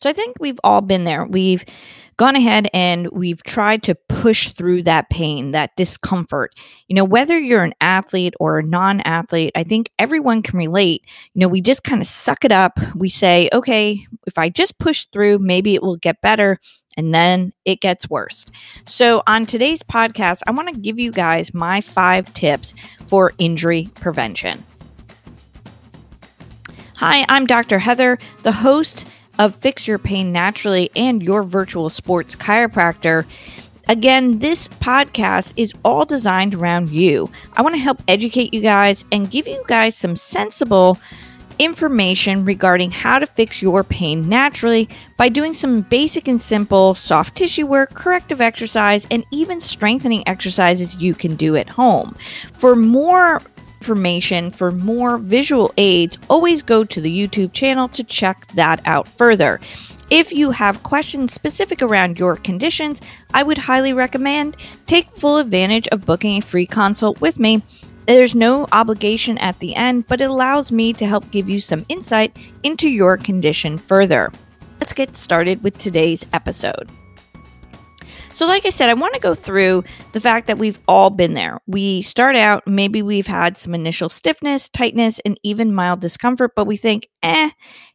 So I think we've all been there. We've gone ahead and we've tried to push through that pain, that discomfort. You know, whether you're an athlete or a non athlete, I think everyone can relate. You know, we just kind of suck it up. We say, okay, if I just push through, maybe it will get better. And then it gets worse. So, on today's podcast, I want to give you guys my five tips for injury prevention. Hi, I'm Dr. Heather, the host of Fix Your Pain Naturally and your virtual sports chiropractor. Again, this podcast is all designed around you. I want to help educate you guys and give you guys some sensible information regarding how to fix your pain naturally by doing some basic and simple soft tissue work, corrective exercise, and even strengthening exercises you can do at home. For more information for more visual aids, always go to the YouTube channel to check that out further. If you have questions specific around your conditions, I would highly recommend take full advantage of booking a free consult with me. There's no obligation at the end, but it allows me to help give you some insight into your condition further. Let's get started with today's episode. So, like I said, I want to go through the fact that we've all been there. We start out, maybe we've had some initial stiffness, tightness, and even mild discomfort, but we think, eh,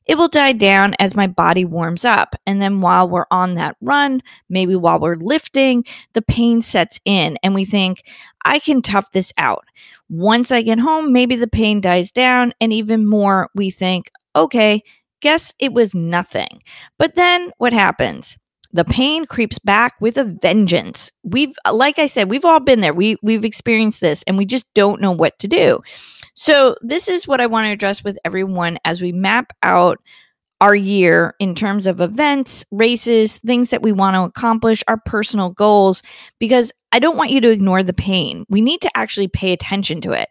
it will die down as my body warms up. And then while we're on that run, maybe while we're lifting, the pain sets in and we think, I can tough this out. Once I get home, maybe the pain dies down. And even more, we think, okay, guess it was nothing. But then what happens? The pain creeps back with a vengeance. We've like I said, we've all been there. We we've experienced this and we just don't know what to do. So this is what I want to address with everyone as we map out our year in terms of events, races, things that we want to accomplish, our personal goals because I don't want you to ignore the pain. We need to actually pay attention to it.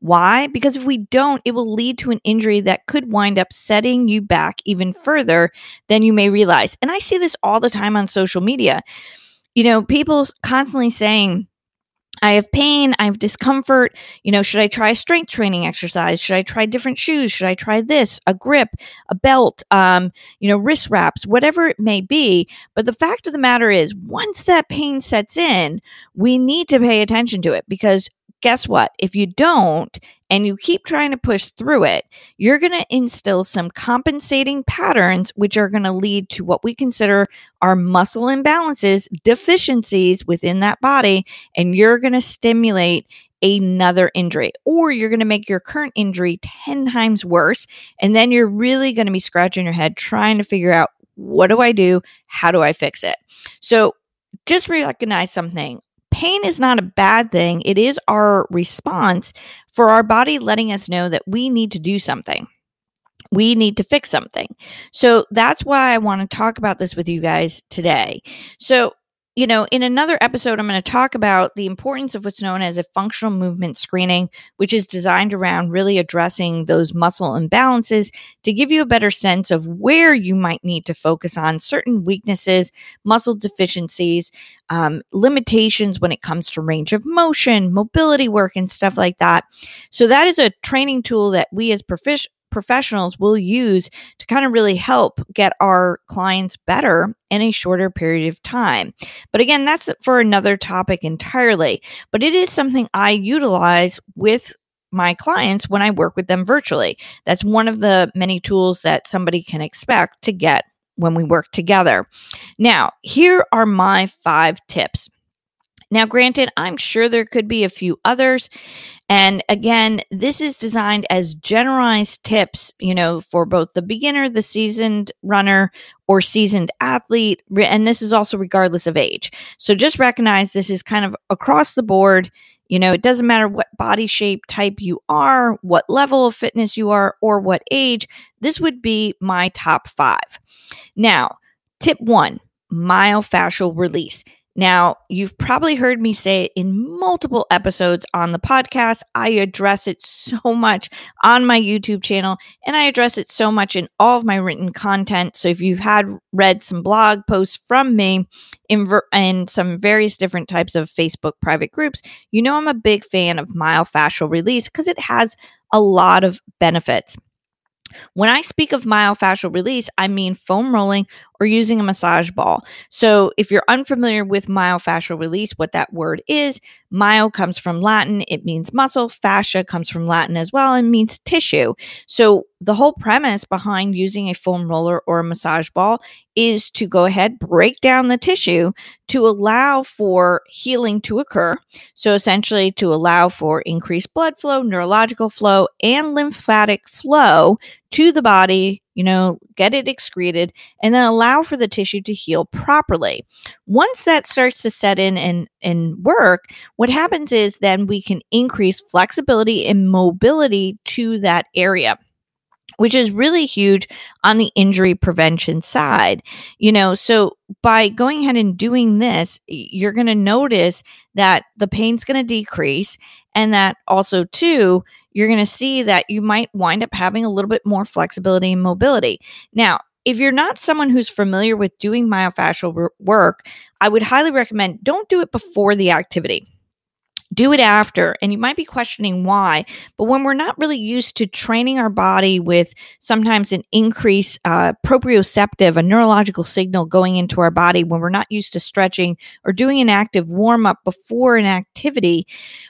Why? Because if we don't, it will lead to an injury that could wind up setting you back even further than you may realize. And I see this all the time on social media. You know, people constantly saying, I have pain, I have discomfort. You know, should I try a strength training exercise? Should I try different shoes? Should I try this, a grip, a belt, um, you know, wrist wraps, whatever it may be. But the fact of the matter is, once that pain sets in, we need to pay attention to it because guess what? If you don't and you keep trying to push through it, you're going to instill some compensating patterns, which are going to lead to what we consider our muscle imbalances, deficiencies within that body, and you're going to stimulate another injury, or you're going to make your current injury 10 times worse. And then you're really going to be scratching your head trying to figure out what do I do? How do I fix it? So just recognize something pain is not a bad thing. It is our response for our body letting us know that we need to do something. We need to fix something. So that's why I want to talk about this with you guys today. So, you know, in another episode, I'm going to talk about the importance of what's known as a functional movement screening, which is designed around really addressing those muscle imbalances to give you a better sense of where you might need to focus on certain weaknesses, muscle deficiencies, um, limitations when it comes to range of motion, mobility work, and stuff like that. So, that is a training tool that we as profic- professionals will use to kind of really help get our clients better in a shorter period of time. But again, that's for another topic entirely. But it is something I utilize with my clients when I work with them virtually. That's one of the many tools that somebody can expect to get when we work together. Now, here are my five tips. Now, granted, I'm sure there could be a few others. And again, this is designed as generalized tips, you know, for both the beginner, the seasoned runner, or seasoned athlete. And this is also regardless of age. So just recognize this is kind of across the board. You know, it doesn't matter what body shape type you are, what level of fitness you are, or what age. This would be my top five. Now, tip one myofascial release. Now, you've probably heard me say it in multiple episodes on the podcast. I address it so much on my YouTube channel, and I address it so much in all of my written content. So, if you've had read some blog posts from me in, ver- in some various different types of Facebook private groups, you know I'm a big fan of myofascial release because it has a lot of benefits. When I speak of myofascial release, I mean foam rolling or using a massage ball. So, if you're unfamiliar with myofascial release, what that word is, myo comes from Latin, it means muscle, fascia comes from Latin as well and means tissue. So, the whole premise behind using a foam roller or a massage ball is to go ahead, break down the tissue to allow for healing to occur. So, essentially, to allow for increased blood flow, neurological flow, and lymphatic flow to the body, you know, get it excreted, and then allow for the tissue to heal properly. Once that starts to set in and, and work, what happens is then we can increase flexibility and mobility to that area which is really huge on the injury prevention side. You know, so by going ahead and doing this, you're going to notice that the pain's going to decrease and that also too, you're going to see that you might wind up having a little bit more flexibility and mobility. Now, if you're not someone who's familiar with doing myofascial work, I would highly recommend don't do it before the activity do it after. And you might be questioning why. But when we're not really used to training our body with sometimes an increase uh, proprioceptive, a neurological signal going into our body, when we're not used to stretching or doing an active warm up before an activity,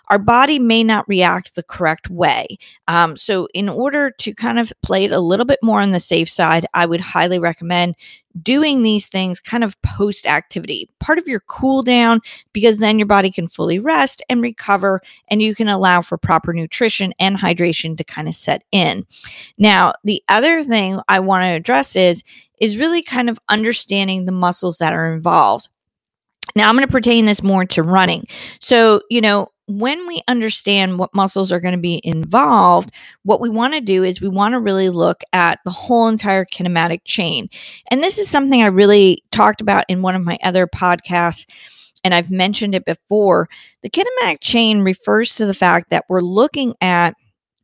our body may not react the correct way. Um, so, in order to kind of play it a little bit more on the safe side, I would highly recommend doing these things kind of post activity, part of your cool down, because then your body can fully rest and recover, and you can allow for proper nutrition and hydration to kind of set in. Now, the other thing I want to address is is really kind of understanding the muscles that are involved. Now, I'm going to pertain this more to running. So, you know, when we understand what muscles are going to be involved, what we want to do is we want to really look at the whole entire kinematic chain. And this is something I really talked about in one of my other podcasts, and I've mentioned it before. The kinematic chain refers to the fact that we're looking at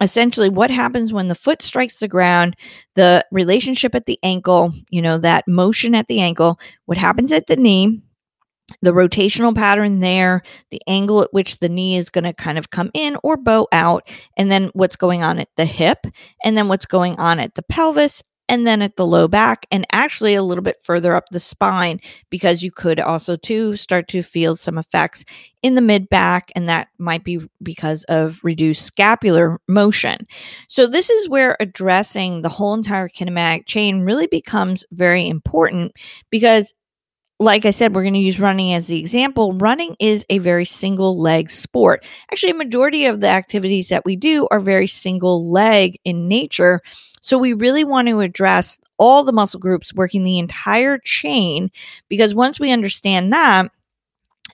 essentially what happens when the foot strikes the ground, the relationship at the ankle, you know, that motion at the ankle, what happens at the knee the rotational pattern there, the angle at which the knee is going to kind of come in or bow out, and then what's going on at the hip, and then what's going on at the pelvis, and then at the low back, and actually a little bit further up the spine, because you could also too start to feel some effects in the mid back, and that might be because of reduced scapular motion. So, this is where addressing the whole entire kinematic chain really becomes very important because like I said, we're going to use running as the example. Running is a very single leg sport. Actually, a majority of the activities that we do are very single leg in nature. So we really want to address all the muscle groups working the entire chain because once we understand that,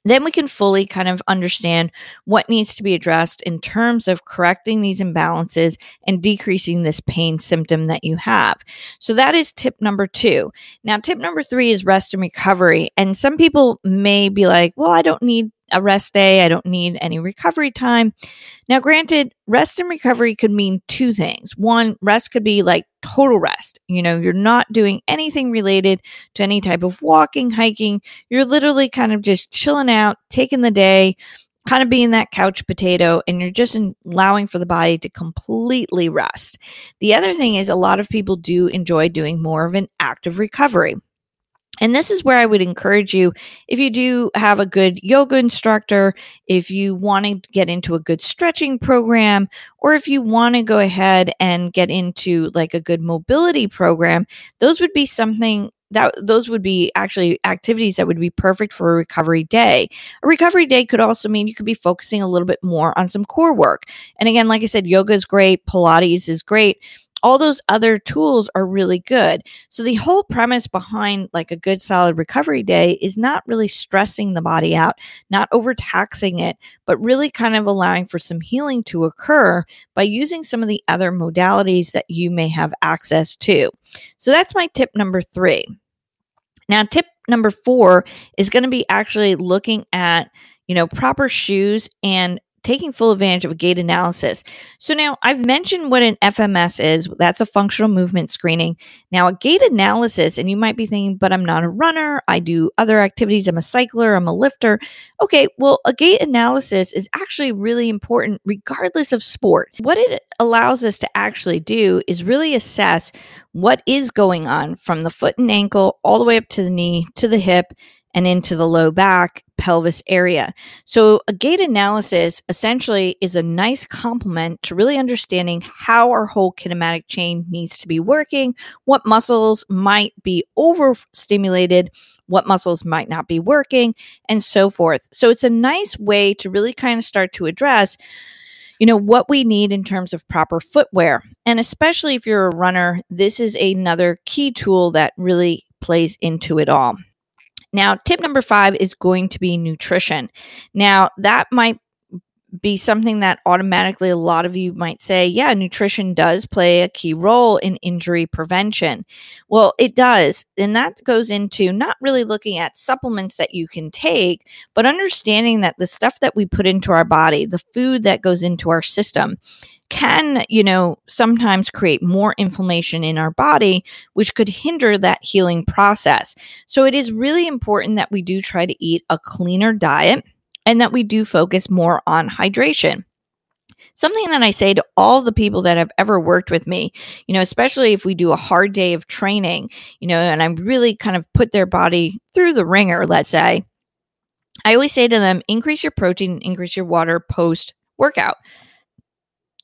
then we can fully kind of understand what needs to be addressed in terms of correcting these imbalances and decreasing this pain symptom that you have. So that is tip number two. Now, tip number three is rest and recovery. And some people may be like, well, I don't need a rest day. I don't need any recovery time. Now, granted, rest and recovery could mean two things. One, rest could be like total rest. You know, you're not doing anything related to any type of walking, hiking. You're literally kind of just chilling out, taking the day, kind of being that couch potato, and you're just allowing for the body to completely rest. The other thing is, a lot of people do enjoy doing more of an active recovery. And this is where I would encourage you if you do have a good yoga instructor, if you want to get into a good stretching program, or if you want to go ahead and get into like a good mobility program, those would be something that those would be actually activities that would be perfect for a recovery day. A recovery day could also mean you could be focusing a little bit more on some core work. And again, like I said, yoga is great, Pilates is great, all those other tools are really good. So the whole premise behind like a good solid recovery day is not really stressing the body out, not overtaxing it, but really kind of allowing for some healing to occur by using some of the other modalities that you may have access to. So that's my tip number 3. Now tip number 4 is going to be actually looking at, you know, proper shoes and taking full advantage of a gait analysis. So now I've mentioned what an FMS is. That's a functional movement screening. Now a gait analysis, and you might be thinking, but I'm not a runner. I do other activities. I'm a cycler. I'm a lifter. Okay. Well, a gait analysis is actually really important regardless of sport. What it allows us to actually do is really assess what is going on from the foot and ankle all the way up to the knee to the hip and into the low back pelvis area. So, a gait analysis essentially is a nice complement to really understanding how our whole kinematic chain needs to be working, what muscles might be overstimulated, what muscles might not be working, and so forth. So, it's a nice way to really kind of start to address you know what we need in terms of proper footwear and especially if you're a runner this is another key tool that really plays into it all now, tip number five is going to be nutrition. Now, that might be something that automatically a lot of you might say, yeah, nutrition does play a key role in injury prevention. Well, it does. And that goes into not really looking at supplements that you can take, but understanding that the stuff that we put into our body, the food that goes into our system, can, you know, sometimes create more inflammation in our body, which could hinder that healing process. So it is really important that we do try to eat a cleaner diet and that we do focus more on hydration. Something that I say to all the people that have ever worked with me, you know, especially if we do a hard day of training, you know, and I'm really kind of put their body through the ringer, let's say, I always say to them, increase your protein, increase your water post workout.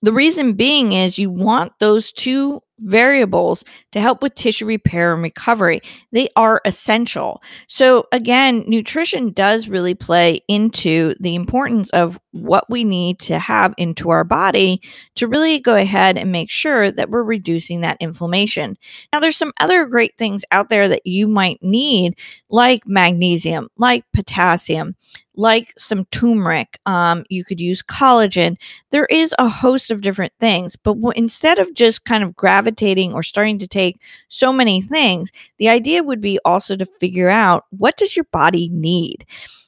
The reason being is you want those two variables to help with tissue repair and recovery. They are essential. So, again, nutrition does really play into the importance of what we need to have into our body to really go ahead and make sure that we're reducing that inflammation. Now, there's some other great things out there that you might need, like magnesium, like potassium like some turmeric. Um, you could use collagen. There is a host of different things, but w- instead of just kind of gravitating or starting to take so many things, the idea would be also to figure out what does your body need.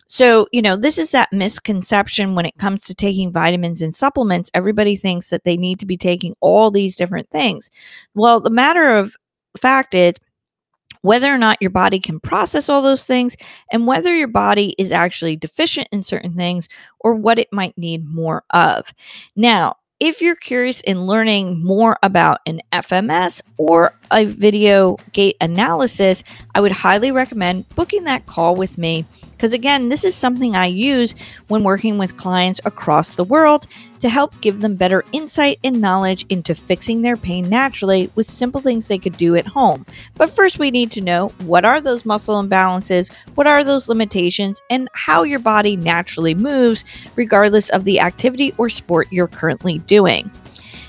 So, you know, this is that misconception when it comes to taking vitamins and supplements. Everybody thinks that they need to be taking all these different things. Well, the matter of fact is whether or not your body can process all those things, and whether your body is actually deficient in certain things or what it might need more of. Now, if you're curious in learning more about an FMS or a video gait analysis, I would highly recommend booking that call with me because, again, this is something I use when working with clients across the world to help give them better insight and knowledge into fixing their pain naturally with simple things they could do at home. But first, we need to know what are those muscle imbalances, what are those limitations, and how your body naturally moves, regardless of the activity or sport you're currently doing.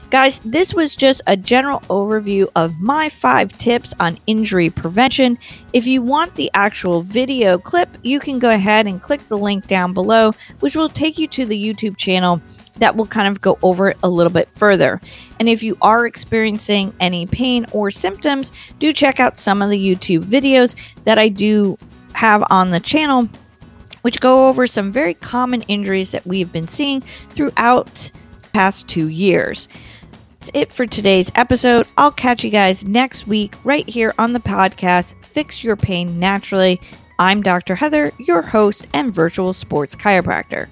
Guys, this was just a general overview of my five tips on injury prevention. If you want the actual video clip, you can go ahead and click the link down below, which will take you to the YouTube channel that will kind of go over it a little bit further. And if you are experiencing any pain or symptoms, do check out some of the YouTube videos that I do have on the channel, which go over some very common injuries that we've been seeing throughout the past two years that's it for today's episode. I'll catch you guys next week right here on the podcast, Fix Your Pain Naturally. I'm Dr. Heather, your host and virtual sports chiropractor.